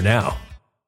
now.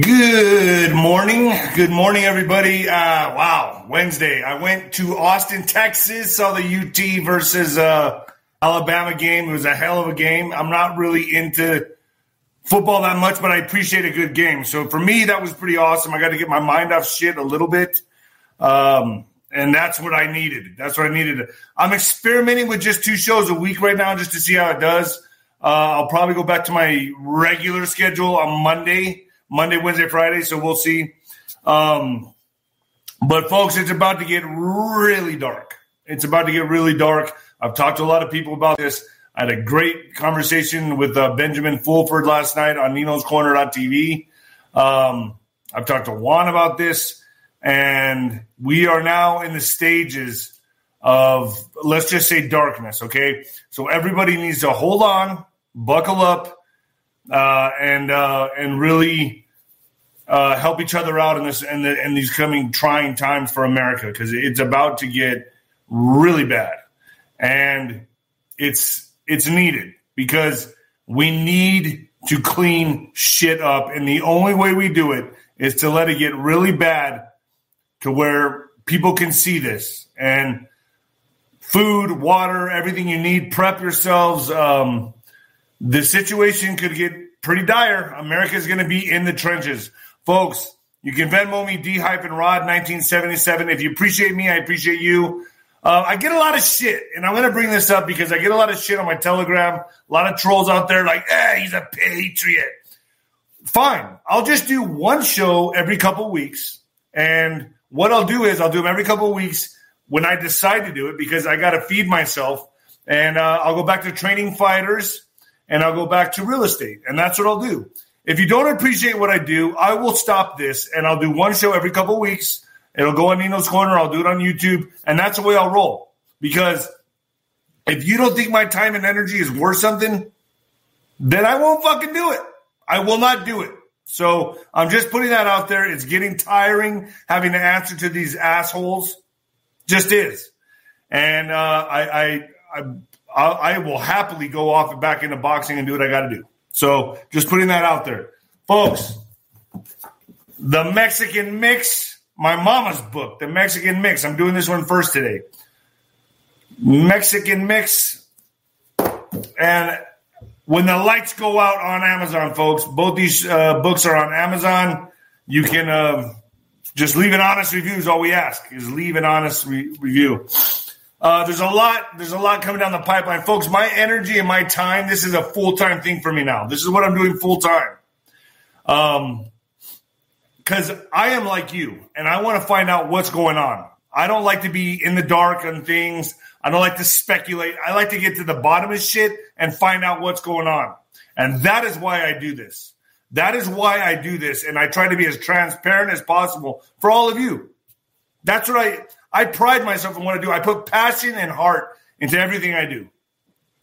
Good morning. Good morning, everybody. Uh, wow, Wednesday. I went to Austin, Texas, saw the UT versus uh, Alabama game. It was a hell of a game. I'm not really into football that much, but I appreciate a good game. So for me, that was pretty awesome. I got to get my mind off shit a little bit. Um, and that's what I needed. That's what I needed. I'm experimenting with just two shows a week right now just to see how it does. Uh, I'll probably go back to my regular schedule on Monday, Monday, Wednesday, Friday. So we'll see. Um, but folks, it's about to get really dark. It's about to get really dark. I've talked to a lot of people about this. I had a great conversation with uh, Benjamin Fulford last night on Nino's Corner.tv. Um, I've talked to Juan about this, and we are now in the stages of, let's just say, darkness, okay? So everybody needs to hold on, buckle up, uh, and uh, and really uh, help each other out in this and in, the, in these coming trying times for America because it's about to get really bad, and it's it's needed because we need to clean shit up. And the only way we do it is to let it get really bad to where people can see this and food, water, everything you need. Prep yourselves. Um, the situation could get pretty dire. America is going to be in the trenches. Folks, you can Venmo me D hyphen Rod 1977. If you appreciate me, I appreciate you. Uh, I get a lot of shit, and I'm going to bring this up because I get a lot of shit on my Telegram. A lot of trolls out there like, "Eh, he's a patriot." Fine, I'll just do one show every couple weeks, and what I'll do is I'll do them every couple weeks when I decide to do it because I got to feed myself, and uh, I'll go back to training fighters, and I'll go back to real estate, and that's what I'll do. If you don't appreciate what I do, I will stop this, and I'll do one show every couple weeks It'll go on Nino's Corner. I'll do it on YouTube. And that's the way I'll roll. Because if you don't think my time and energy is worth something, then I won't fucking do it. I will not do it. So I'm just putting that out there. It's getting tiring having to answer to these assholes. Just is. And uh, I I, I, I, I will happily go off and back into boxing and do what I got to do. So just putting that out there. Folks, the Mexican mix my mama's book, The Mexican Mix. I'm doing this one first today. Mexican Mix. And when the lights go out on Amazon, folks, both these uh, books are on Amazon. You can uh, just leave an honest review. Is all we ask is leave an honest re- review. Uh, there's a lot. There's a lot coming down the pipeline, folks. My energy and my time. This is a full time thing for me now. This is what I'm doing full time. Um, because I am like you and I want to find out what's going on. I don't like to be in the dark on things. I don't like to speculate. I like to get to the bottom of shit and find out what's going on. And that is why I do this. That is why I do this. And I try to be as transparent as possible for all of you. That's what I I pride myself in what I do. I put passion and heart into everything I do.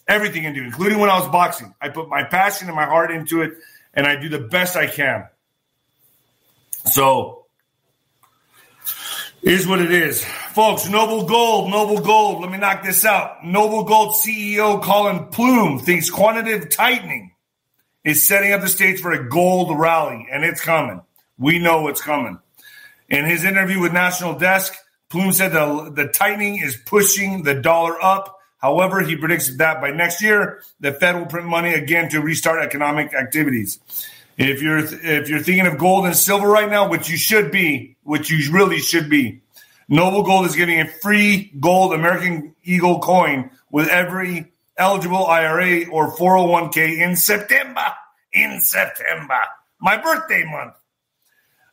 Everything I do, including when I was boxing. I put my passion and my heart into it and I do the best I can. So is what it is. Folks, Noble Gold, Noble Gold. Let me knock this out. Noble Gold CEO Colin Plume thinks quantitative tightening is setting up the stage for a gold rally, and it's coming. We know it's coming. In his interview with National Desk, Plume said the, the tightening is pushing the dollar up. However, he predicts that by next year, the Fed will print money again to restart economic activities. If you're if you're thinking of gold and silver right now, which you should be, which you really should be, Noble Gold is giving a free gold American Eagle coin with every eligible IRA or 401k in September. In September, my birthday month.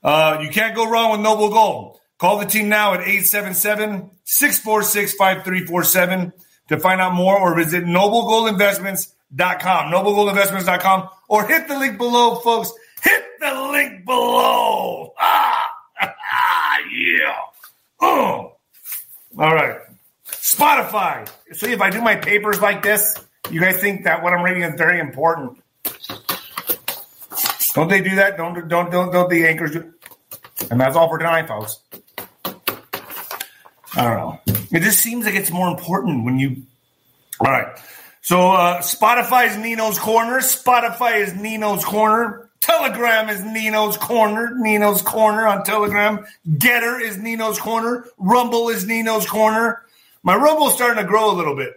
Uh, you can't go wrong with Noble Gold. Call the team now at 877 646 5347. to find out more or visit noblegoldinvestments.com, noblegoldinvestments.com, or hit the link below, folks. Hit the link below. Ah, yeah. Oh. All right. Spotify. See, if I do my papers like this, you guys think that what I'm reading is very important. Don't they do that? Don't don't don't don't the anchors do? And that's all for tonight, folks. I don't know. It just seems like it's more important when you. All right. So uh, Spotify is Nino's Corner. Spotify is Nino's Corner. Telegram is Nino's Corner. Nino's Corner on Telegram. Gettr is Nino's Corner. Rumble is Nino's Corner. My Rumble's starting to grow a little bit.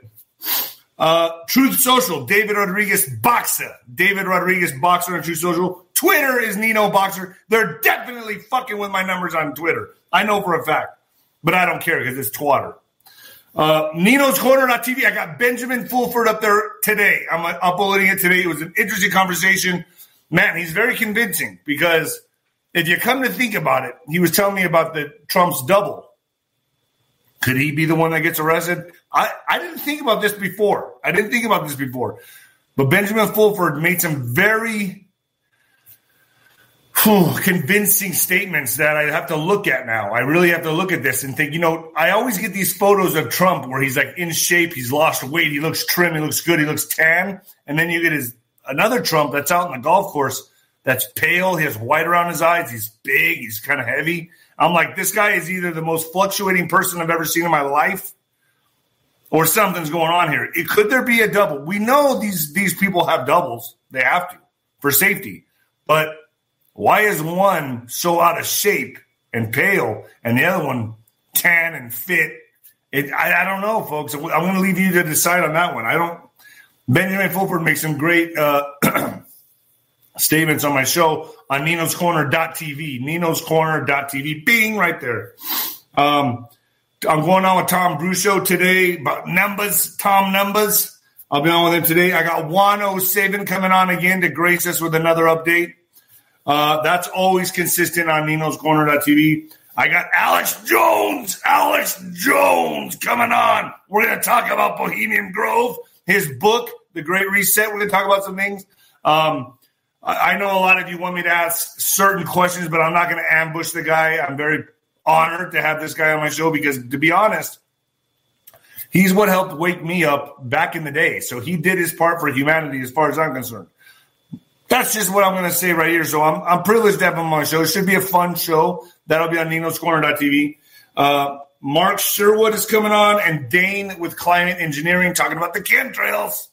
Uh, Truth Social, David Rodriguez Boxer. David Rodriguez Boxer on Truth Social. Twitter is Nino Boxer. They're definitely fucking with my numbers on Twitter. I know for a fact, but I don't care because it's twatter. Uh, Nino's Corner.tv. I got Benjamin Fulford up there today. I'm uh, uploading it today. It was an interesting conversation. Man, he's very convincing because if you come to think about it, he was telling me about the Trump's double. Could he be the one that gets arrested? I, I didn't think about this before. I didn't think about this before. But Benjamin Fulford made some very convincing statements that I have to look at now. I really have to look at this and think, you know, I always get these photos of Trump where he's like in shape, he's lost weight, he looks trim, he looks good, he looks tan. And then you get his another Trump that's out in the golf course that's pale, he has white around his eyes, he's big, he's kind of heavy. I'm like, this guy is either the most fluctuating person I've ever seen in my life or something's going on here. It, could there be a double? We know these these people have doubles. They have to for safety. But why is one so out of shape and pale and the other one tan and fit? It, I, I don't know, folks. I'm going to leave you to decide on that one. I don't. Benjamin Fulford makes some great uh, statements on my show on Nino's Corner.tv. Nino's Corner.tv. Bing, right there. Um, I'm going on with Tom Brucho today about numbers, Tom numbers. I'll be on with him today. I got 107 coming on again to grace us with another update. Uh, that's always consistent on Nino's Corner.tv. I got Alex Jones, Alex Jones coming on. We're going to talk about Bohemian Grove, his book, The Great Reset. We're going to talk about some things. Um, I know a lot of you want me to ask certain questions, but I'm not going to ambush the guy. I'm very honored to have this guy on my show because, to be honest, he's what helped wake me up back in the day. So he did his part for humanity as far as I'm concerned. That's just what I'm going to say right here. So I'm, I'm privileged to have him on my show. It should be a fun show. That'll be on Nino'sCorner.tv. Uh, Mark Sherwood is coming on and Dane with Climate Engineering talking about the chemtrails.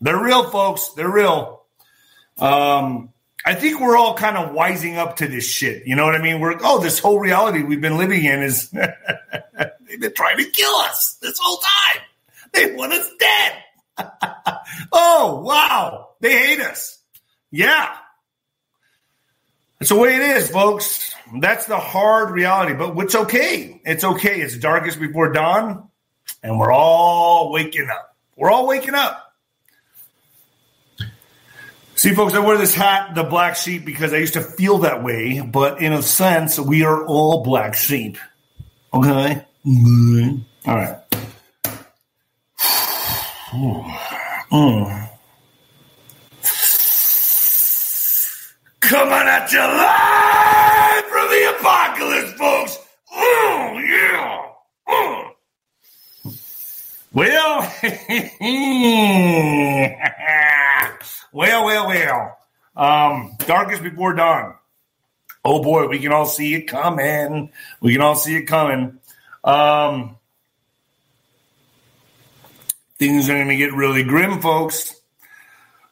They're real, folks. They're real. Um, I think we're all kind of wising up to this shit. You know what I mean? We're oh, this whole reality we've been living in is they've been trying to kill us this whole time. They want us dead. oh wow, they hate us. Yeah, that's the way it is, folks. That's the hard reality, but it's okay. It's okay. It's darkest before dawn, and we're all waking up. We're all waking up. See, folks, I wear this hat, the black sheep, because I used to feel that way, but in a sense, we are all black sheep. Okay? Mm-hmm. All right. Mm. Coming at you live from the apocalypse, folks. Oh, yeah. Oh. Well, well, well, well. Um, darkest before dawn. Oh boy, we can all see it coming. We can all see it coming. Um, things are going to get really grim, folks.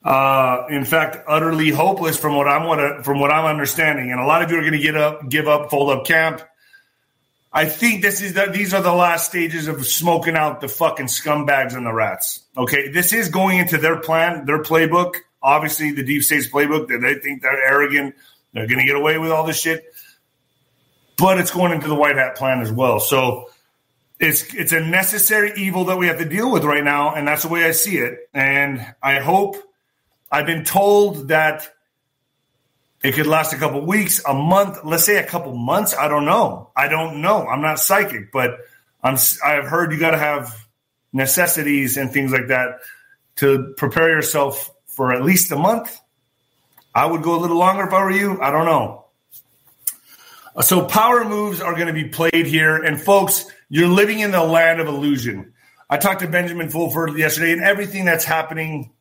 Uh, in fact, utterly hopeless from what I'm what from what I'm understanding, and a lot of you are going to get up, give up, fold up camp. I think this is the, these are the last stages of smoking out the fucking scumbags and the rats. Okay, this is going into their plan, their playbook. Obviously, the deep state's playbook that they think they're arrogant, they're going to get away with all this shit. But it's going into the white hat plan as well. So it's it's a necessary evil that we have to deal with right now, and that's the way I see it. And I hope I've been told that it could last a couple weeks, a month, let's say a couple months. I don't know. I don't know. I'm not psychic, but I'm. I've heard you got to have necessities and things like that to prepare yourself for at least a month. I would go a little longer if I were you. I don't know. Uh, so power moves are going to be played here. And folks, you're living in the land of illusion. I talked to Benjamin Fulford yesterday, and everything that's happening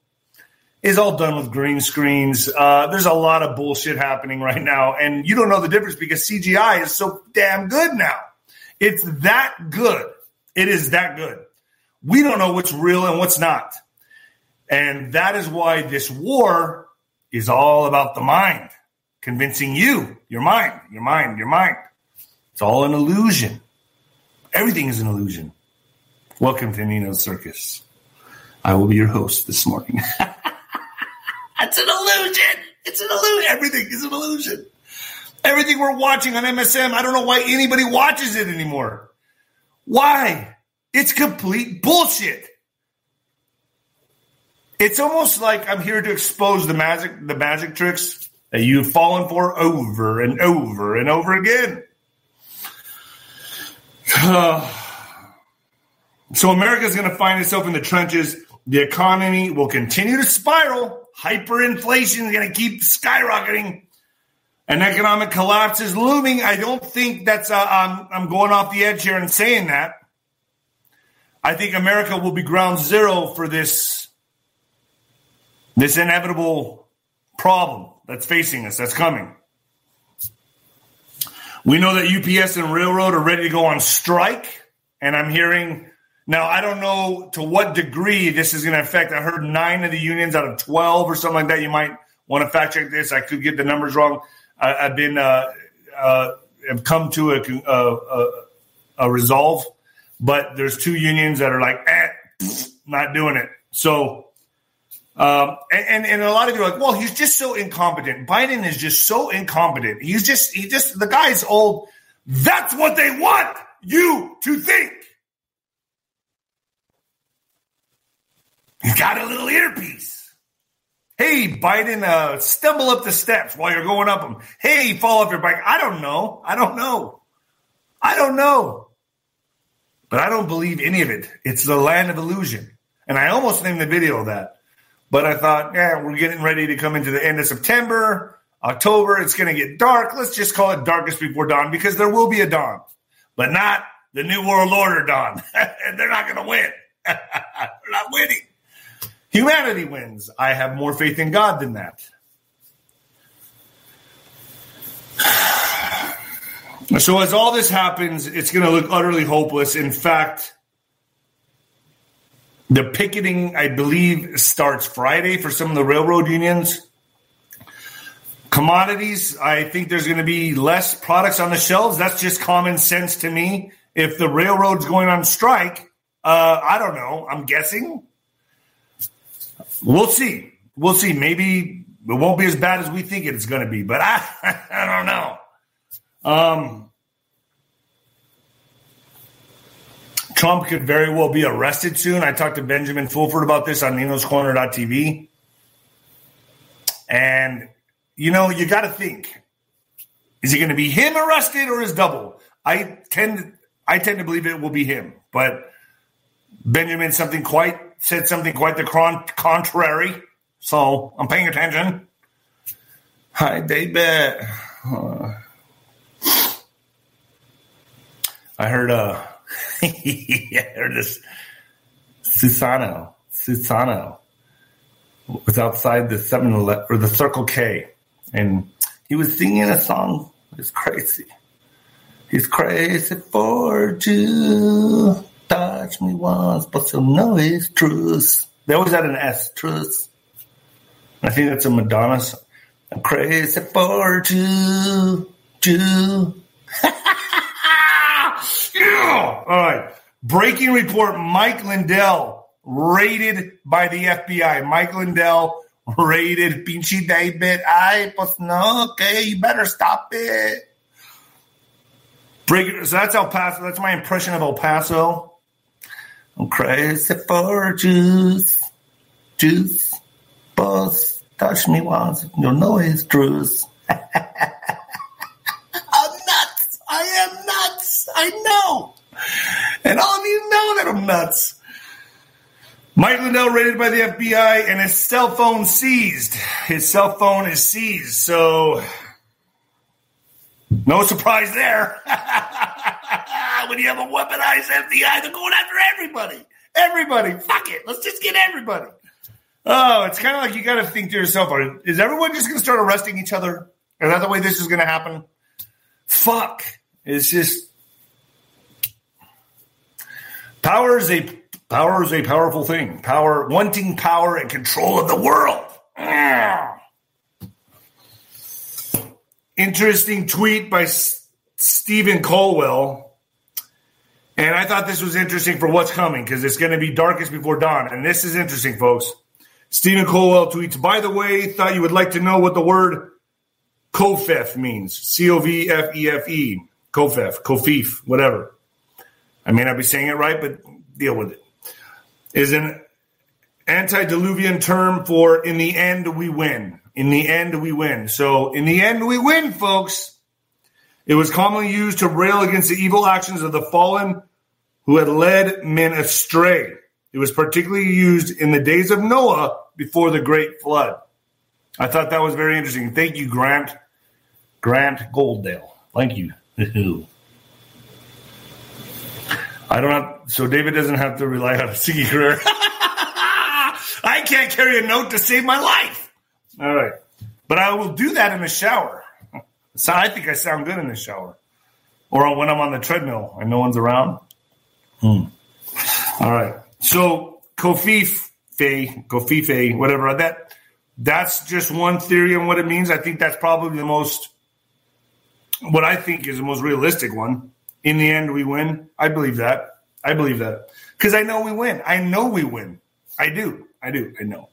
is all done with green screens. Uh, there's a lot of bullshit happening right now, and you don't know the difference because CGI is so damn good now. It's that good. It is that good. We don't know what's real and what's not. And that is why this war is all about the mind, convincing you, your mind, your mind, your mind. It's all an illusion. Everything is an illusion. Welcome to Nino's Circus. I will be your host this morning. it's an illusion. It's an illusion. Everything is an illusion. Everything we're watching on MSM, I don't know why anybody watches it anymore. Why? It's complete bullshit. It's almost like I'm here to expose the magic, the magic tricks that you've fallen for over and over and over again. so America is going to find itself in the trenches. The economy will continue to spiral. Hyperinflation is going to keep skyrocketing. An economic collapse is looming. I don't think that's, uh, I'm, I'm going off the edge here and saying that. I think America will be ground zero for this, this inevitable problem that's facing us, that's coming. We know that UPS and Railroad are ready to go on strike. And I'm hearing now, I don't know to what degree this is going to affect. I heard nine of the unions out of 12 or something like that. You might want to fact check this. I could get the numbers wrong. I, have been, uh, uh, have come to a, a, a, resolve, but there's two unions that are like, eh, not doing it. So, um, and, and a lot of you are like, well, he's just so incompetent. Biden is just so incompetent. He's just, he just, the guy's old. That's what they want you to think. He's got a little earpiece. Hey, Biden, uh, stumble up the steps while you're going up them. Hey, fall off your bike. I don't know. I don't know. I don't know. But I don't believe any of it. It's the land of illusion. And I almost named the video that. But I thought, yeah, we're getting ready to come into the end of September, October. It's going to get dark. Let's just call it darkest before dawn because there will be a dawn, but not the New World Order dawn. and they're not going to win. they're not winning. Humanity wins. I have more faith in God than that. So, as all this happens, it's going to look utterly hopeless. In fact, the picketing, I believe, starts Friday for some of the railroad unions. Commodities, I think there's going to be less products on the shelves. That's just common sense to me. If the railroad's going on strike, uh, I don't know. I'm guessing We'll see. We'll see. Maybe it won't be as bad as we think it's going to be, but I, I don't know. Um, Trump could very well be arrested soon. I talked to Benjamin Fulford about this on Nino'sCorner.tv. And, you know, you got to think is it going to be him arrested or his double? I tend, I tend to believe it will be him, but Benjamin something quite said something quite the contrary. So I'm paying attention. Hi, David. Uh, I heard uh I heard this Susano. Susano was outside the seven or the Circle K and he was singing a song. It's crazy. He's crazy for you touch me once, but so know it's truth. They always had an S, truth. I think that's a Madonna song. I'm crazy for you, you. yeah. All right. Breaking report Mike Lindell raided by the FBI. Mike Lindell raided Pinchy David. I pues no, okay, you better stop it. Break, so that's El Paso. That's my impression of El Paso. I'm crazy for juice, juice, boss, touch me once, you'll know it's truth. I'm nuts. I am nuts. I know. And all of you know that I'm nuts. Mike Lindell raided by the FBI and his cell phone seized. His cell phone is seized. So, no surprise there. when you have a weaponized FBI, they're going after everybody. Everybody. Fuck it. Let's just get everybody. Oh, it's kind of like you got to think to yourself: Is everyone just going to start arresting each other? Is that the way this is going to happen? Fuck! It's just power is a power is a powerful thing. Power, wanting power and control of the world. Interesting tweet by S- Stephen Colwell. And I thought this was interesting for what's coming because it's going to be darkest before dawn. And this is interesting, folks. Stephen Colwell tweets, by the way, thought you would like to know what the word COFEF means. C O V F E F E. COFEF, COFIF, whatever. I may not be saying it right, but deal with it. Is an antediluvian term for in the end we win. In the end we win. So in the end we win, folks. It was commonly used to rail against the evil actions of the fallen who had led men astray. It was particularly used in the days of Noah before the great flood. I thought that was very interesting. Thank you, Grant. Grant Golddale. Thank you. I don't have, so David doesn't have to rely on a singing career. I can't carry a note to save my life. All right. But I will do that in the shower. So I think I sound good in the shower. Or when I'm on the treadmill and no one's around. Hmm. All right. So Kofi Faye, Kofife, whatever that that's just one theory on what it means. I think that's probably the most what I think is the most realistic one. In the end, we win. I believe that. I believe that because I know we win. I know we win. I do. I do. I know.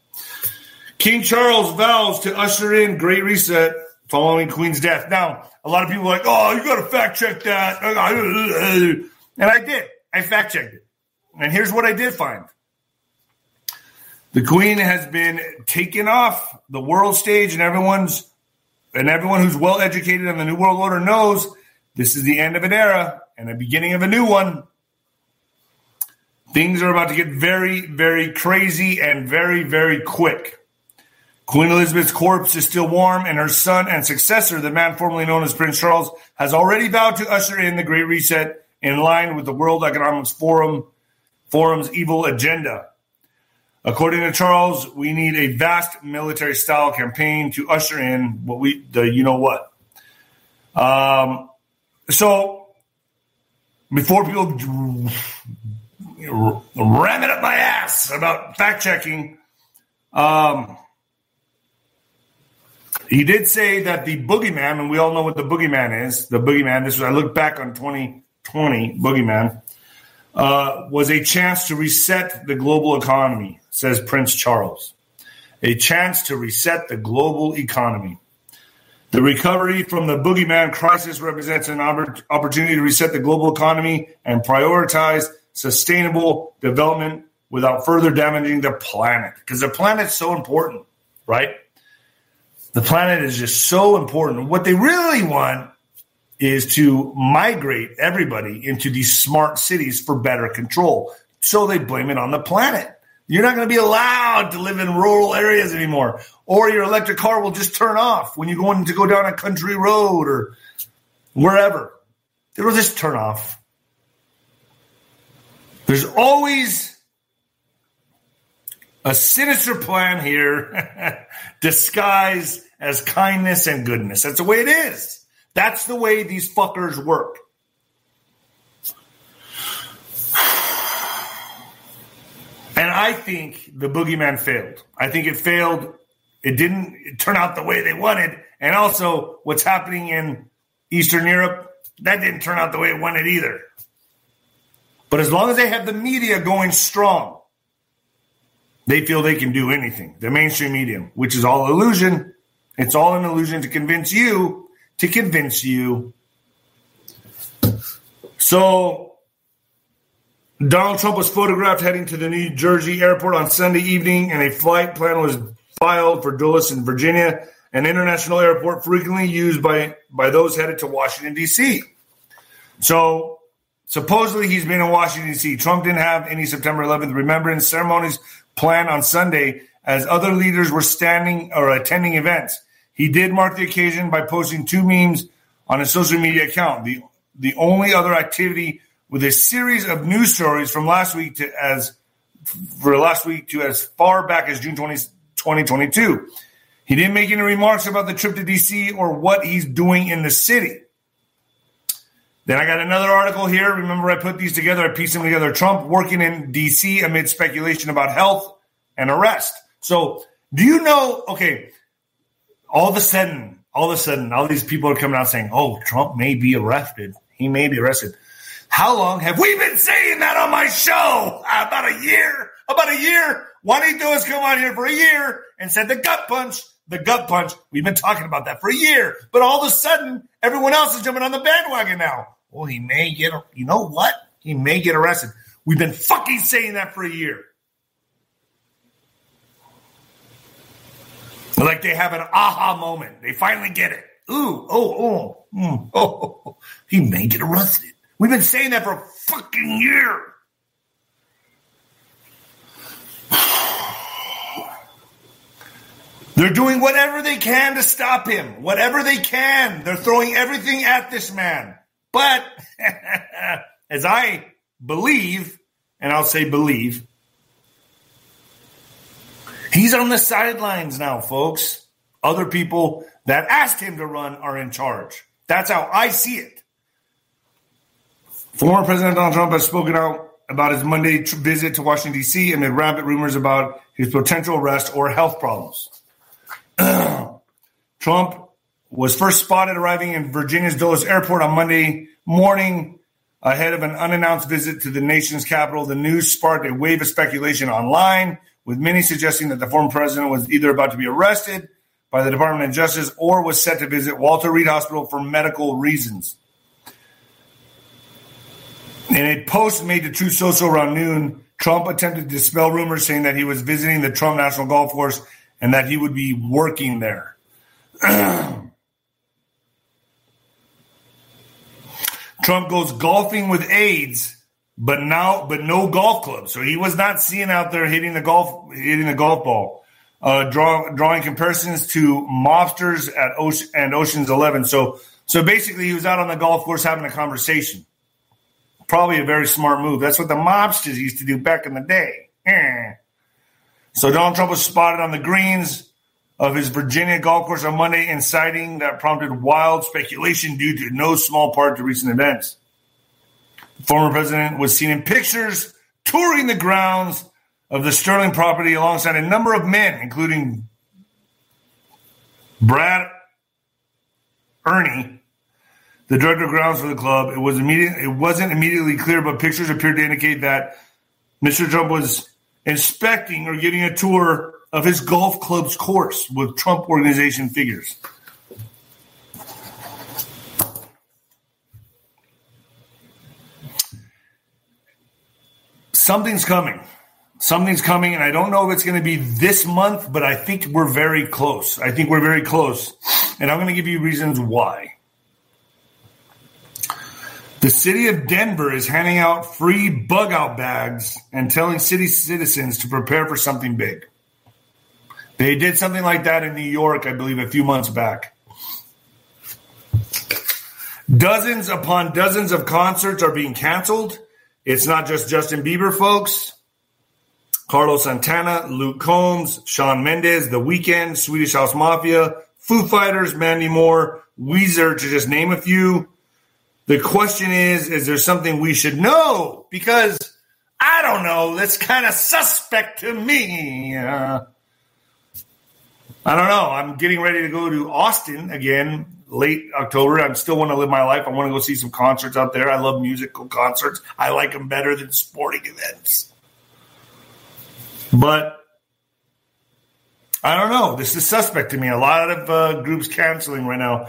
King Charles vows to usher in Great Reset following Queen's death. Now, a lot of people are like, "Oh, you got to fact check that," and I did. I fact checked it, and here's what I did find. The Queen has been taken off the world stage, and everyone's and everyone who's well educated on the New World Order knows this is the end of an era and the beginning of a new one. Things are about to get very, very crazy and very, very quick. Queen Elizabeth's corpse is still warm, and her son and successor, the man formerly known as Prince Charles, has already vowed to usher in the Great Reset in line with the World Economic Forum Forum's evil agenda. According to Charles, we need a vast military style campaign to usher in what we the you know what. Um, so before people ram it up my ass about fact checking, um, he did say that the boogeyman, and we all know what the boogeyman is. The boogeyman. This was I look back on 2020 boogeyman uh, was a chance to reset the global economy says Prince Charles. A chance to reset the global economy. The recovery from the boogeyman crisis represents an opportunity to reset the global economy and prioritize sustainable development without further damaging the planet. Because the planet's so important, right? The planet is just so important. What they really want is to migrate everybody into these smart cities for better control. So they blame it on the planet. You're not going to be allowed to live in rural areas anymore, or your electric car will just turn off when you're going to go down a country road or wherever. It'll just turn off. There's always a sinister plan here disguised as kindness and goodness. That's the way it is. That's the way these fuckers work. And I think the boogeyman failed. I think it failed. It didn't turn out the way they wanted. And also, what's happening in Eastern Europe, that didn't turn out the way it wanted either. But as long as they have the media going strong, they feel they can do anything. The mainstream medium, which is all illusion. It's all an illusion to convince you, to convince you. So Donald Trump was photographed heading to the New Jersey airport on Sunday evening, and a flight plan was filed for Dulles in Virginia, an international airport frequently used by, by those headed to Washington, D.C. So, supposedly he's been in Washington, D.C. Trump didn't have any September 11th remembrance ceremonies planned on Sunday as other leaders were standing or attending events. He did mark the occasion by posting two memes on his social media account. The, the only other activity with a series of news stories from last week to as for last week to as far back as June 20, 2022. He didn't make any remarks about the trip to DC or what he's doing in the city. Then I got another article here. Remember, I put these together, I pieced them together. Trump working in DC amid speculation about health and arrest. So, do you know? Okay, all of a sudden, all of a sudden, all these people are coming out saying, "Oh, Trump may be arrested. He may be arrested." How long have we been saying that on my show? About a year. About a year. Juanito has come on here for a year and said the gut punch, the gut punch. We've been talking about that for a year. But all of a sudden, everyone else is jumping on the bandwagon now. Well, he may get, you know what? He may get arrested. We've been fucking saying that for a year. Like they have an aha moment. They finally get it. Ooh, oh, oh, mm, oh, he may get arrested. We've been saying that for a fucking year. They're doing whatever they can to stop him. Whatever they can. They're throwing everything at this man. But as I believe, and I'll say believe, he's on the sidelines now, folks. Other people that asked him to run are in charge. That's how I see it. Former President Donald Trump has spoken out about his Monday tr- visit to Washington, D.C., amid rampant rumors about his potential arrest or health problems. Trump was first spotted arriving in Virginia's Dulles Airport on Monday morning ahead of an unannounced visit to the nation's capital. The news sparked a wave of speculation online, with many suggesting that the former president was either about to be arrested by the Department of Justice or was set to visit Walter Reed Hospital for medical reasons. In a post made to Truth Social around noon, Trump attempted to dispel rumors saying that he was visiting the Trump National Golf Course and that he would be working there. Trump goes golfing with aides, but now but no golf club. So he was not seen out there hitting the golf hitting the golf ball. Uh, draw, drawing comparisons to mobsters at Ocean and Ocean's Eleven. So so basically, he was out on the golf course having a conversation. Probably a very smart move. That's what the mobsters used to do back in the day. Eh. So Donald Trump was spotted on the greens of his Virginia golf course on Monday, inciting that prompted wild speculation due to no small part to recent events. The former president was seen in pictures touring the grounds of the Sterling property alongside a number of men, including Brad Ernie, the director of grounds for the club. It was immediate. It wasn't immediately clear, but pictures appeared to indicate that Mr. Trump was inspecting or giving a tour of his golf club's course with Trump organization figures. Something's coming. Something's coming, and I don't know if it's going to be this month, but I think we're very close. I think we're very close. And I'm going to give you reasons why. The city of Denver is handing out free bug out bags and telling city citizens to prepare for something big. They did something like that in New York, I believe, a few months back. Dozens upon dozens of concerts are being canceled. It's not just Justin Bieber, folks. Carlos Santana, Luke Combs, Shawn Mendes, The Weeknd, Swedish House Mafia, Foo Fighters, Mandy Moore, Weezer, to just name a few. The question is, is there something we should know? Because I don't know. That's kind of suspect to me. Uh, I don't know. I'm getting ready to go to Austin again late October. I still want to live my life. I want to go see some concerts out there. I love musical concerts. I like them better than sporting events. But I don't know. This is suspect to me. A lot of uh, groups canceling right now.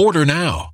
Order now.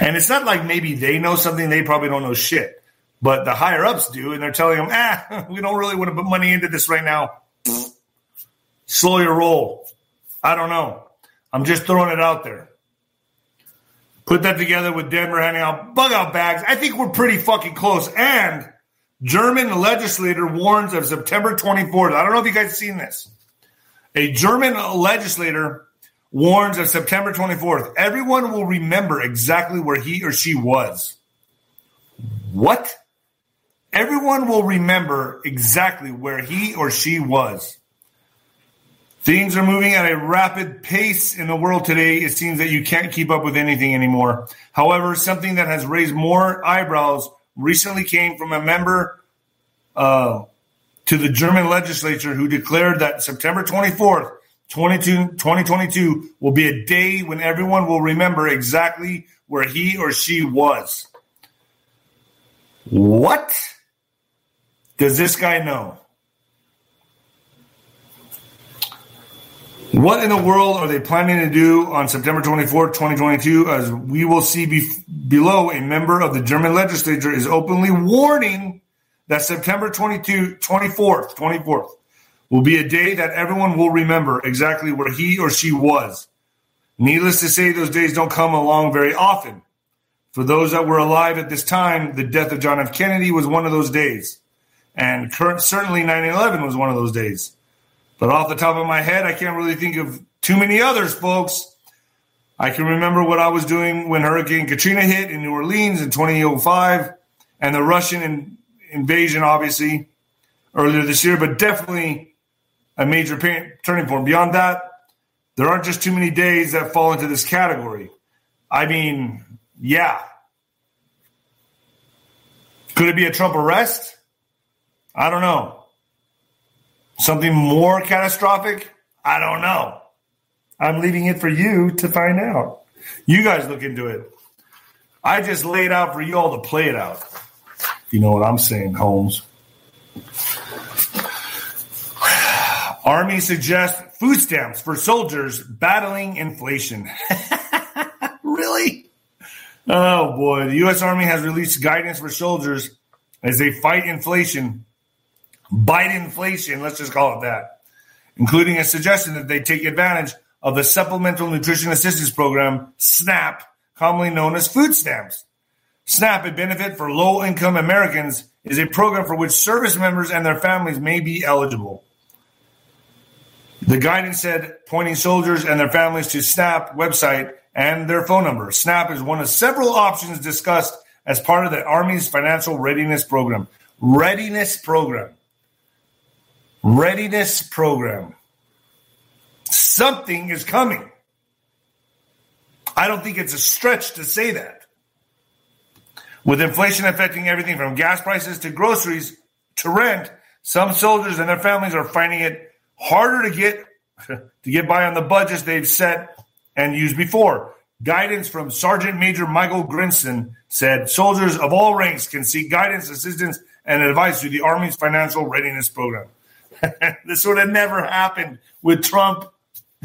And it's not like maybe they know something, they probably don't know shit. But the higher ups do, and they're telling them, ah, we don't really want to put money into this right now. Slow your roll. I don't know. I'm just throwing it out there. Put that together with Denver handing out bug out bags. I think we're pretty fucking close. And German legislator warns of September 24th. I don't know if you guys seen this. A German legislator warns of September 24th. Everyone will remember exactly where he or she was. What? Everyone will remember exactly where he or she was. Things are moving at a rapid pace in the world today. It seems that you can't keep up with anything anymore. However, something that has raised more eyebrows recently came from a member uh, to the German legislature who declared that September 24th, 2022 will be a day when everyone will remember exactly where he or she was. What does this guy know? What in the world are they planning to do on September 24th, 2022? As we will see be- below, a member of the German legislature is openly warning that September 22, 24th, 24th will be a day that everyone will remember exactly where he or she was. Needless to say, those days don't come along very often. For those that were alive at this time, the death of John F. Kennedy was one of those days. And current, certainly 9 11 was one of those days. But off the top of my head, I can't really think of too many others, folks. I can remember what I was doing when Hurricane Katrina hit in New Orleans in 2005 and the Russian invasion, obviously, earlier this year, but definitely a major turning point. Beyond that, there aren't just too many days that fall into this category. I mean, yeah. Could it be a Trump arrest? I don't know. Something more catastrophic? I don't know. I'm leaving it for you to find out. You guys look into it. I just laid out for you all to play it out. You know what I'm saying, Holmes. Army suggests food stamps for soldiers battling inflation. really? Oh boy, the U.S. Army has released guidance for soldiers as they fight inflation, bite inflation, let's just call it that, including a suggestion that they take advantage of the Supplemental Nutrition Assistance Program, SNAP, commonly known as food stamps. SNAP, a benefit for low income Americans, is a program for which service members and their families may be eligible. The guidance said pointing soldiers and their families to SNAP website and their phone number. SNAP is one of several options discussed as part of the Army's financial readiness program. Readiness program. Readiness program. Something is coming. I don't think it's a stretch to say that. With inflation affecting everything from gas prices to groceries to rent, some soldiers and their families are finding it harder to get to get by on the budgets they've set and used before. Guidance from Sergeant Major Michael Grinston said soldiers of all ranks can seek guidance, assistance, and advice through the Army's financial readiness program. this would have never happened with Trump.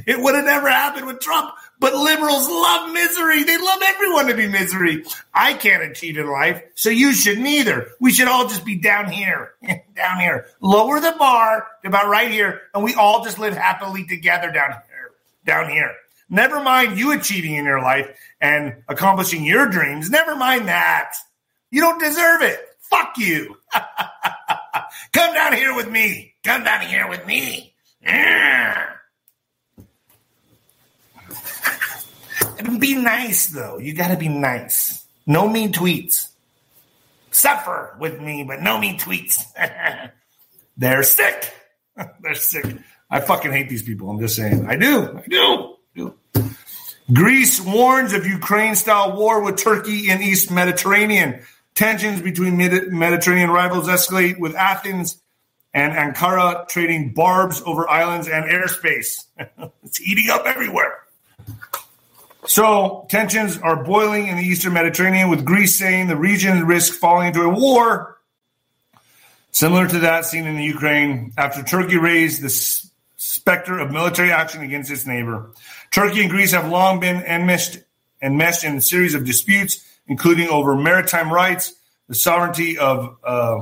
It would have never happened with Trump but liberals love misery. They love everyone to be misery. I can't achieve in life, so you shouldn't either. We should all just be down here, down here. Lower the bar to about right here, and we all just live happily together down here, down here. Never mind you achieving in your life and accomplishing your dreams. Never mind that. You don't deserve it. Fuck you. Come down here with me. Come down here with me. Yeah. Be nice, though. You got to be nice. No mean tweets. Suffer with me, but no mean tweets. They're sick. They're sick. I fucking hate these people. I'm just saying. I do. I do. I do. Greece warns of Ukraine style war with Turkey in East Mediterranean. Tensions between Mediterranean rivals escalate with Athens and Ankara trading barbs over islands and airspace. it's heating up everywhere. So tensions are boiling in the Eastern Mediterranean, with Greece saying the region risks falling into a war similar to that seen in the Ukraine after Turkey raised the specter of military action against its neighbor. Turkey and Greece have long been enmeshed, enmeshed in a series of disputes, including over maritime rights, the sovereignty of uh,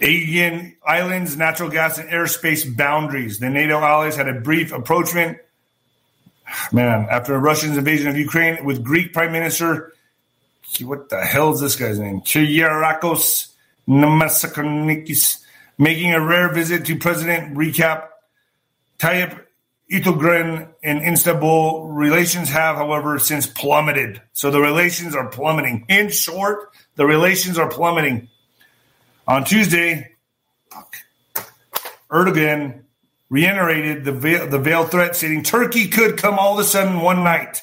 Aegean Islands, natural gas, and airspace boundaries. The NATO allies had a brief approachment man, after Russia's invasion of Ukraine with Greek Prime Minister, what the hell is this guy's name? Kyriakos Namasakonikis making a rare visit to President Recep Tayyip Erdogan in Istanbul. Relations have, however, since plummeted. So the relations are plummeting. In short, the relations are plummeting. On Tuesday, Erdogan reiterated the veil, the veiled threat, stating Turkey could come all of a sudden one night,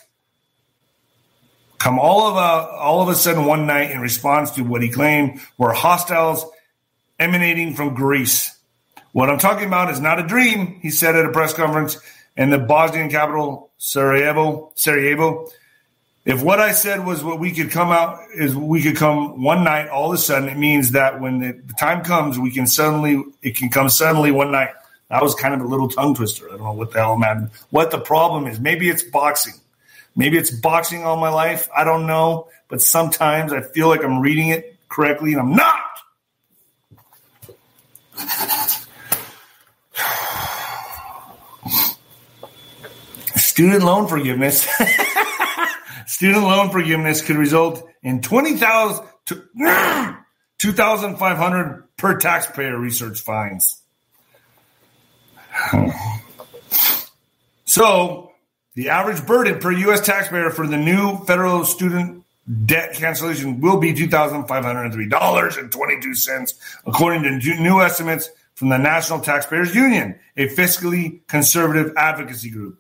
come all of a all of a sudden one night in response to what he claimed were hostiles emanating from Greece. What I'm talking about is not a dream, he said at a press conference in the Bosnian capital Sarajevo. Sarajevo. If what I said was what we could come out is we could come one night all of a sudden, it means that when the time comes, we can suddenly it can come suddenly one night. That was kind of a little tongue twister. I don't know what the hell I'm at. What the problem is. Maybe it's boxing. Maybe it's boxing all my life. I don't know. But sometimes I feel like I'm reading it correctly and I'm not. Student loan forgiveness. Student loan forgiveness could result in 20,000 to 2,500 per taxpayer research finds. So, the average burden per U.S. taxpayer for the new federal student debt cancellation will be $2,503.22, according to new estimates from the National Taxpayers Union, a fiscally conservative advocacy group.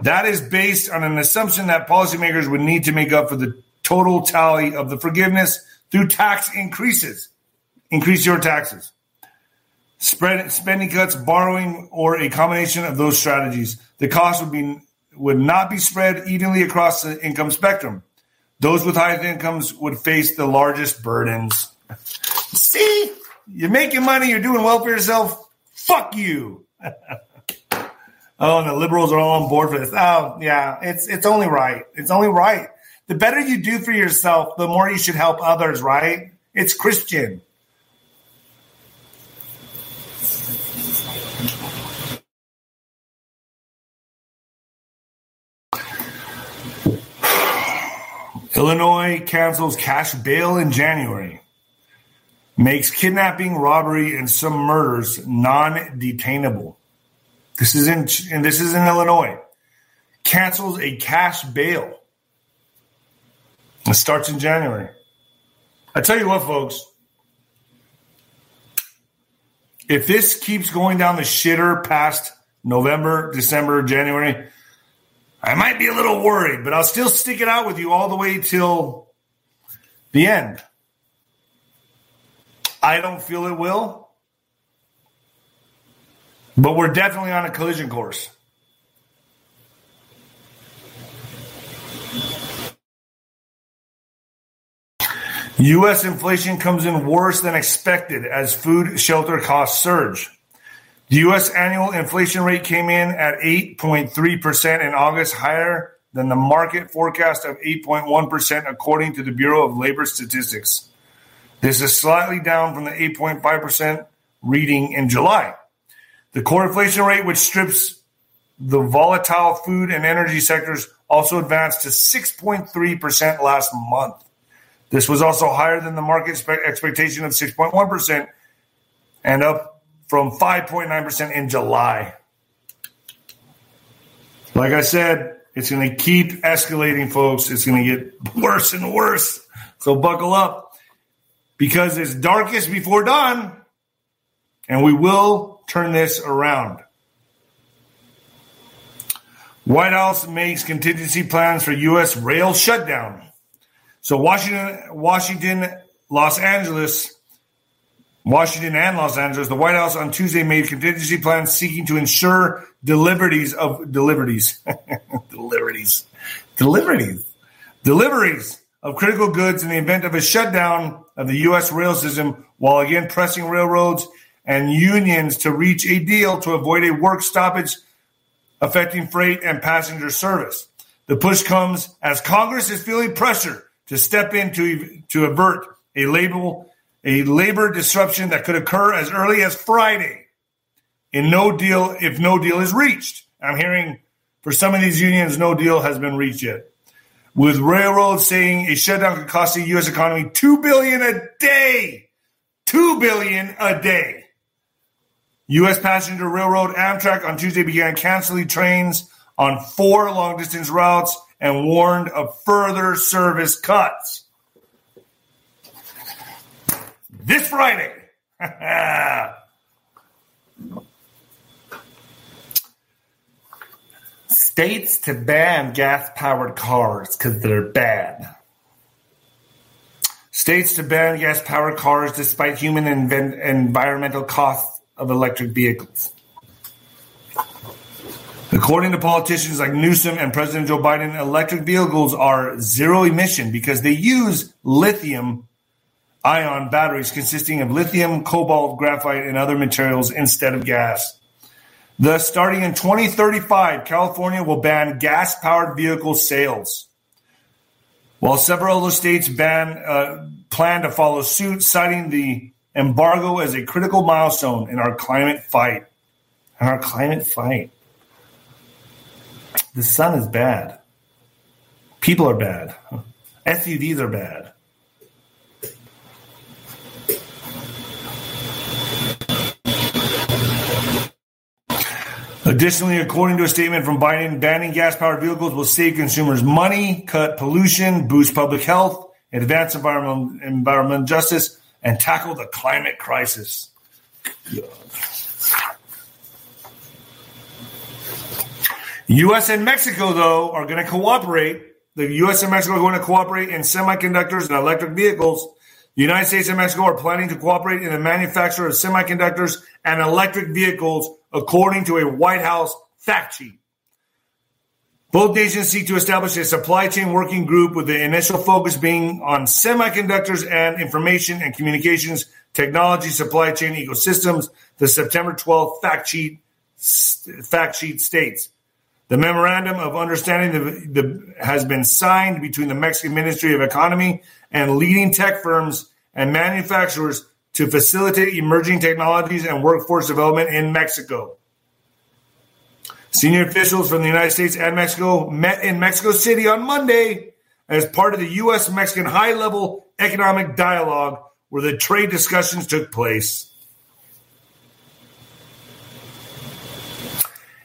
That is based on an assumption that policymakers would need to make up for the total tally of the forgiveness through tax increases. Increase your taxes. Spread spending cuts, borrowing, or a combination of those strategies. The cost would be would not be spread evenly across the income spectrum. Those with high incomes would face the largest burdens. See, you're making money, you're doing well for yourself. Fuck you. oh, and the liberals are all on board for this. Oh, yeah, it's it's only right. It's only right. The better you do for yourself, the more you should help others, right? It's Christian. Illinois cancels cash bail in January. Makes kidnapping, robbery, and some murders non-detainable. This is in and this is in Illinois. Cancels a cash bail. It starts in January. I tell you what, folks. If this keeps going down the shitter past November, December, January, I might be a little worried, but I'll still stick it out with you all the way till the end. I don't feel it will, but we're definitely on a collision course. U.S. inflation comes in worse than expected as food shelter costs surge. The U.S. annual inflation rate came in at 8.3% in August, higher than the market forecast of 8.1%, according to the Bureau of Labor Statistics. This is slightly down from the 8.5% reading in July. The core inflation rate, which strips the volatile food and energy sectors, also advanced to 6.3% last month. This was also higher than the market expectation of 6.1% and up from 5.9% in July. Like I said, it's going to keep escalating, folks. It's going to get worse and worse. So buckle up because it's darkest before dawn, and we will turn this around. White House makes contingency plans for U.S. rail shutdown. So Washington, Washington, Los Angeles Washington and Los Angeles, the White House on Tuesday made contingency plans seeking to ensure deliveries of deliveries, deliveries, deliveries, deliveries of critical goods in the event of a shutdown of the U.S. rail system, while again pressing railroads and unions to reach a deal to avoid a work stoppage affecting freight and passenger service. The push comes as Congress is feeling pressure to step in to, to avert a label a labor disruption that could occur as early as Friday in no deal if no deal is reached. I'm hearing for some of these unions, no deal has been reached yet. With railroads saying a shutdown could cost the U.S. economy two billion a day, two billion a day. U.S. passenger railroad Amtrak on Tuesday began canceling trains on four long distance routes and warned of further service cuts this Friday. States to ban gas powered cars because they're bad. States to ban gas powered cars despite human and environmental costs of electric vehicles. According to politicians like Newsom and President Joe Biden, electric vehicles are zero emission because they use lithium ion batteries consisting of lithium, cobalt, graphite, and other materials instead of gas. Thus, starting in 2035, California will ban gas powered vehicle sales. While several other states ban, uh, plan to follow suit, citing the embargo as a critical milestone in our climate fight. In our climate fight. The sun is bad. People are bad. SUVs are bad. Additionally, according to a statement from Biden, banning gas powered vehicles will save consumers money, cut pollution, boost public health, advance environmental, environmental justice, and tackle the climate crisis. U.S. and Mexico, though, are going to cooperate. The U.S. and Mexico are going to cooperate in semiconductors and electric vehicles. The United States and Mexico are planning to cooperate in the manufacture of semiconductors and electric vehicles, according to a White House fact sheet. Both nations seek to establish a supply chain working group with the initial focus being on semiconductors and information and communications technology supply chain ecosystems. The September 12th fact sheet fact sheet states the memorandum of understanding the, the, has been signed between the Mexican Ministry of Economy and leading tech firms and manufacturers to facilitate emerging technologies and workforce development in Mexico. Senior officials from the United States and Mexico met in Mexico City on Monday as part of the U.S. Mexican high level economic dialogue where the trade discussions took place.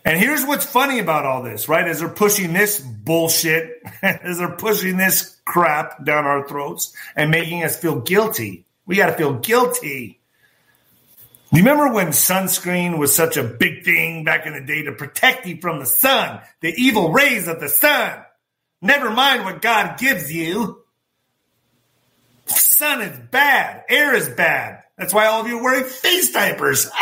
And here's what's funny about all this, right? As they're pushing this bullshit, as they're pushing this crap down our throats and making us feel guilty. We got to feel guilty. Do you remember when sunscreen was such a big thing back in the day to protect you from the sun, the evil rays of the sun? Never mind what God gives you. Sun is bad. Air is bad. That's why all of you are wearing face diapers.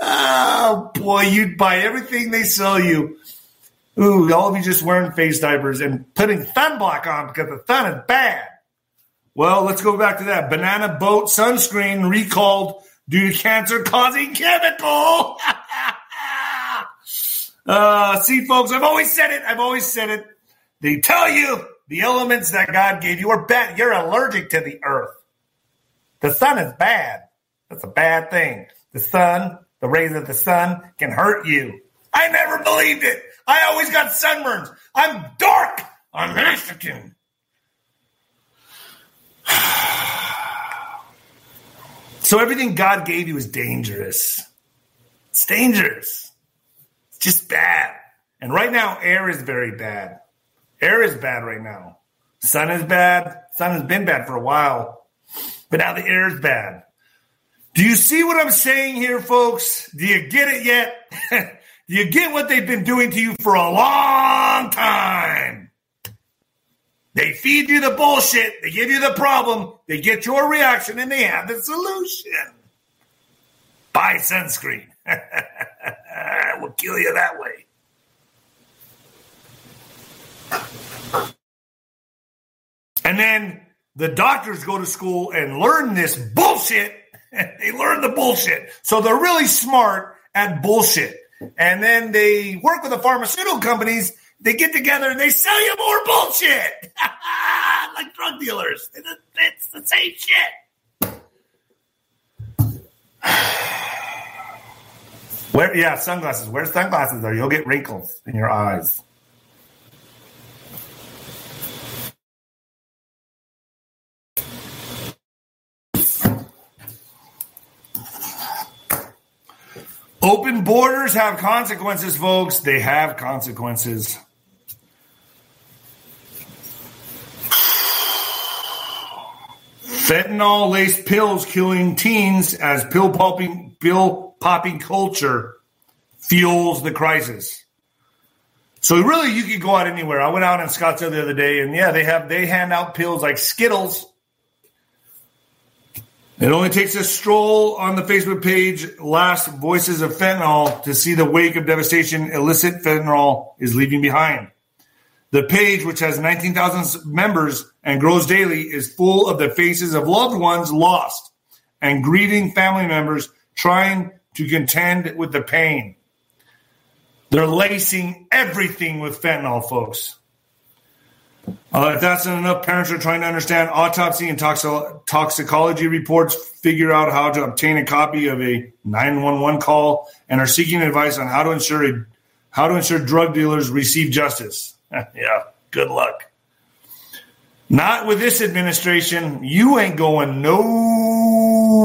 Oh boy, you'd buy everything they sell you. Ooh, all of you just wearing face diapers and putting sunblock on because the sun is bad. Well, let's go back to that. Banana boat sunscreen recalled due to cancer causing chemical. uh, see, folks, I've always said it. I've always said it. They tell you the elements that God gave you are bad. You're allergic to the earth. The sun is bad. That's a bad thing. The sun the rays of the sun can hurt you. I never believed it. I always got sunburns. I'm dark. I'm Mexican. So everything God gave you is dangerous. It's dangerous. It's just bad. And right now, air is very bad. Air is bad right now. Sun is bad. Sun has been bad for a while. But now the air is bad. Do you see what I'm saying here, folks? Do you get it yet? Do you get what they've been doing to you for a long time? They feed you the bullshit, they give you the problem, they get your reaction, and they have the solution. Buy sunscreen. we'll kill you that way. And then the doctors go to school and learn this bullshit they learn the bullshit. So they're really smart at bullshit. And then they work with the pharmaceutical companies. They get together and they sell you more bullshit. like drug dealers. It's the same shit. Wear, yeah, sunglasses. Wear sunglasses or you'll get wrinkles in your eyes. Open borders have consequences, folks. They have consequences. Fentanyl laced pills killing teens as pill popping pill popping culture fuels the crisis. So really you could go out anywhere. I went out in Scottsdale the other day and yeah, they have they hand out pills like Skittles it only takes a stroll on the Facebook page, Lost Voices of Fentanyl, to see the wake of devastation illicit fentanyl is leaving behind. The page, which has 19,000 members and grows daily, is full of the faces of loved ones lost and grieving family members trying to contend with the pain. They're lacing everything with fentanyl, folks. Uh, if that's not enough, parents are trying to understand autopsy and toxo- toxicology reports, figure out how to obtain a copy of a 911 call, and are seeking advice on how to ensure a, how to ensure drug dealers receive justice. yeah, good luck. Not with this administration. You ain't going nowhere.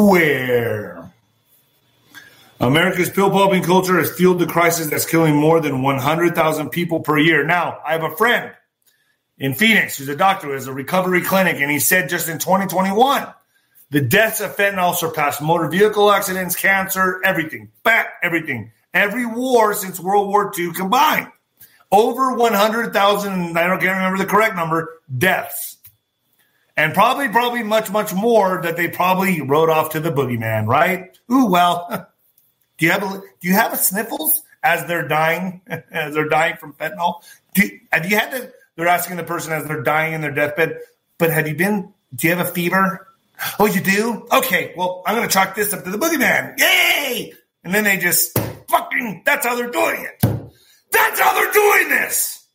America's pill popping culture has fueled the crisis that's killing more than 100,000 people per year. Now, I have a friend in Phoenix who's a doctor who has a recovery clinic, and he said just in 2021, the deaths of fentanyl surpassed motor vehicle accidents, cancer, everything, fat, everything. Every war since World War II combined. Over 100,000, I don't can't remember the correct number, deaths. And probably, probably much, much more that they probably wrote off to the boogeyman, right? Ooh, well, do you have a, do you have a sniffles as they're dying, as they're dying from fentanyl? Do, have you had to, they're asking the person as they're dying in their deathbed, but have you been, do you have a fever? Oh, you do? Okay, well, I'm going to chalk this up to the boogeyman. Yay! And then they just fucking, that's how they're doing it. That's how they're doing this.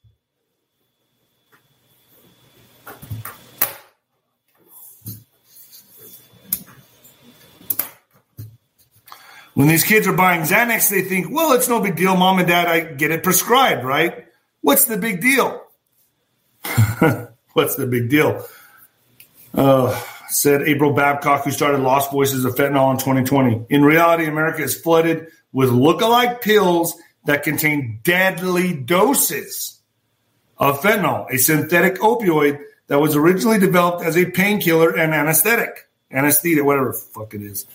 When these kids are buying Xanax, they think, well, it's no big deal. Mom and dad, I get it prescribed, right? What's the big deal? What's the big deal? Uh, said April Babcock, who started Lost Voices of Fentanyl in 2020. In reality, America is flooded with look-alike pills that contain deadly doses of fentanyl, a synthetic opioid that was originally developed as a painkiller and anesthetic, anesthetic, whatever fuck it is.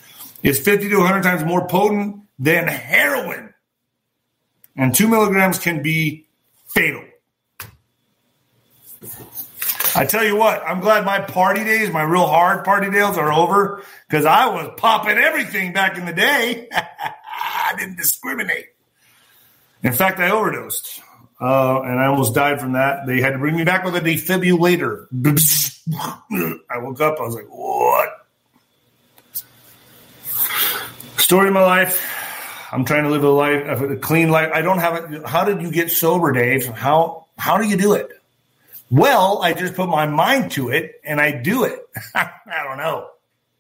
It's 50 to 100 times more potent than heroin. And two milligrams can be fatal. I tell you what, I'm glad my party days, my real hard party days are over because I was popping everything back in the day. I didn't discriminate. In fact, I overdosed. Uh, and I almost died from that. They had to bring me back with a defibrillator. I woke up. I was like, "What?" Story of my life. I'm trying to live a life, a clean life. I don't have it. How did you get sober, Dave? How how do you do it? Well, I just put my mind to it and I do it. I don't know.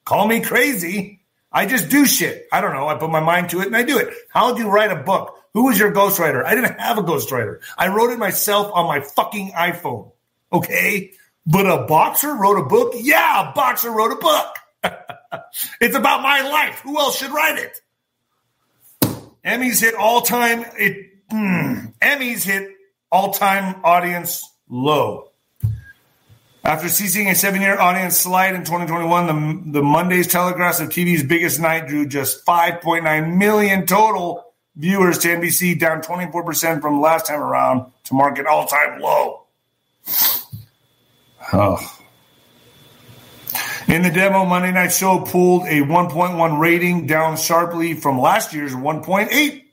Call me crazy. I just do shit. I don't know. I put my mind to it and I do it. How do you write a book? Who was your ghostwriter? I didn't have a ghostwriter. I wrote it myself on my fucking iPhone. Okay. But a boxer wrote a book? Yeah, a boxer wrote a book. it's about my life. Who else should write it? Emmys hit all time. It mm, Emmys hit all time audience low. After ceasing a seven year audience slide in 2021, the, the Monday's telecast of TV's biggest night drew just 5.9 million total viewers to NBC, down 24% from last time around to mark an all time low. Oh. In the demo, Monday Night Show pulled a 1.1 rating, down sharply from last year's 1.8.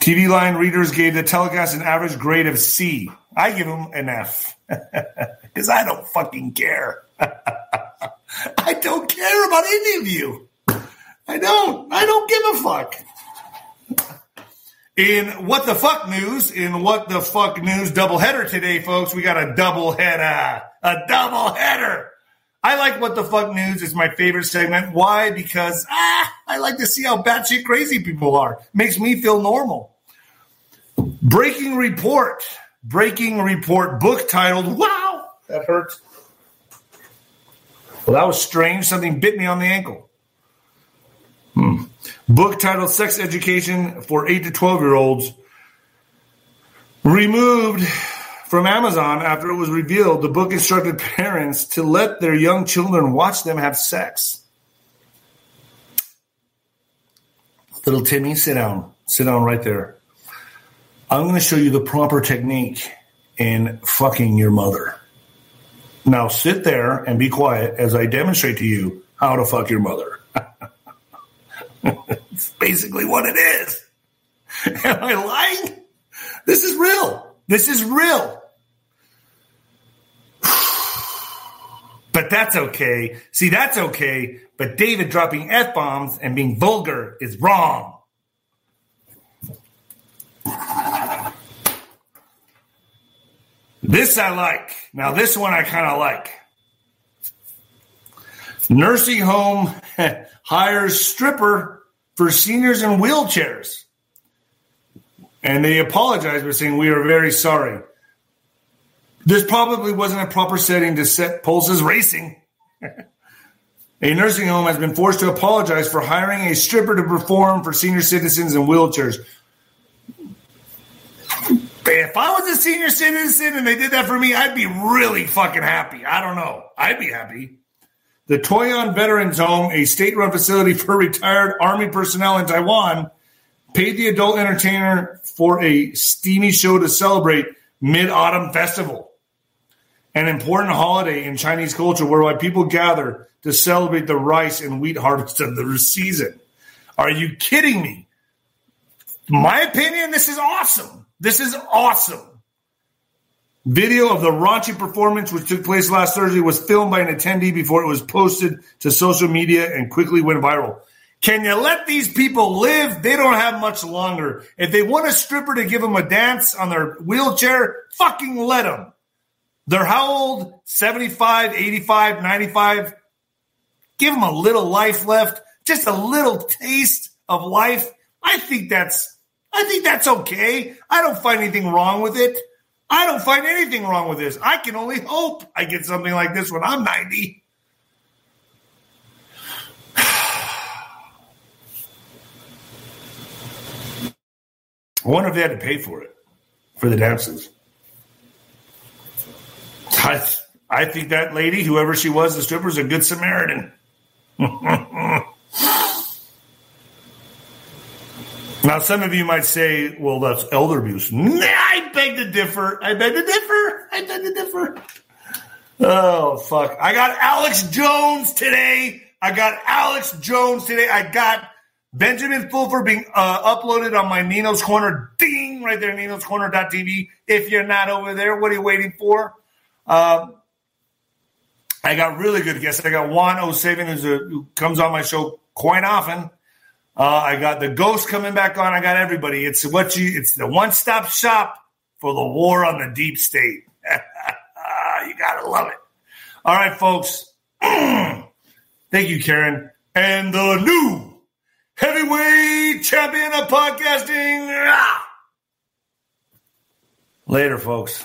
TVLine readers gave the telecast an average grade of C. I give them an F because I don't fucking care. I don't care about any of you. I don't. I don't give a fuck. In what the fuck news, in what the fuck news doubleheader today, folks, we got a double header. A double header. I like what the fuck news. It's my favorite segment. Why? Because ah, I like to see how batshit crazy people are. Makes me feel normal. Breaking report. Breaking report book titled Wow, that hurts. Well, that was strange. Something bit me on the ankle. Hmm. Book titled Sex Education for 8 to 12 year olds. Removed from Amazon after it was revealed the book instructed parents to let their young children watch them have sex. Little Timmy, sit down. Sit down right there. I'm going to show you the proper technique in fucking your mother. Now sit there and be quiet as I demonstrate to you how to fuck your mother. it's basically what it is. Am I lying? This is real. This is real. But that's okay. See, that's okay. But David dropping F bombs and being vulgar is wrong. This I like. Now, this one I kind of like. Nursing home hires stripper for seniors in wheelchairs. And they apologize by saying, We are very sorry. This probably wasn't a proper setting to set pulses racing. A nursing home has been forced to apologize for hiring a stripper to perform for senior citizens in wheelchairs. If I was a senior citizen and they did that for me, I'd be really fucking happy. I don't know. I'd be happy. The Taoyuan Veterans Home, a state run facility for retired Army personnel in Taiwan, paid the adult entertainer for a steamy show to celebrate Mid Autumn Festival, an important holiday in Chinese culture whereby people gather to celebrate the rice and wheat harvest of the season. Are you kidding me? My opinion, this is awesome. This is awesome. Video of the raunchy performance, which took place last Thursday, was filmed by an attendee before it was posted to social media and quickly went viral. Can you let these people live? They don't have much longer. If they want a stripper to give them a dance on their wheelchair, fucking let them. They're how old? 75, 85, 95? Give them a little life left, just a little taste of life. I think that's, I think that's okay. I don't find anything wrong with it. I don't find anything wrong with this. I can only hope I get something like this when I'm 90. I wonder if they had to pay for it, for the dances. I, I think that lady, whoever she was, the stripper, is a good Samaritan. now, some of you might say, well, that's elder abuse. Nah, I beg to differ. I beg to differ. I beg to differ. Oh, fuck. I got Alex Jones today. I got Alex Jones today. I got Benjamin Fulford being uh, uploaded on my Nino's Corner. Ding! Right there, Nino's. If you're not over there, what are you waiting for? Um, I got really good guests. I got Juan O'Savin, who comes on my show quite often. Uh, I got the ghost coming back on. I got everybody. It's what you. It's the one stop shop for the war on the deep state. you gotta love it. All right, folks. Thank you, Karen. And the new heavyweight champion of podcasting. Later, folks.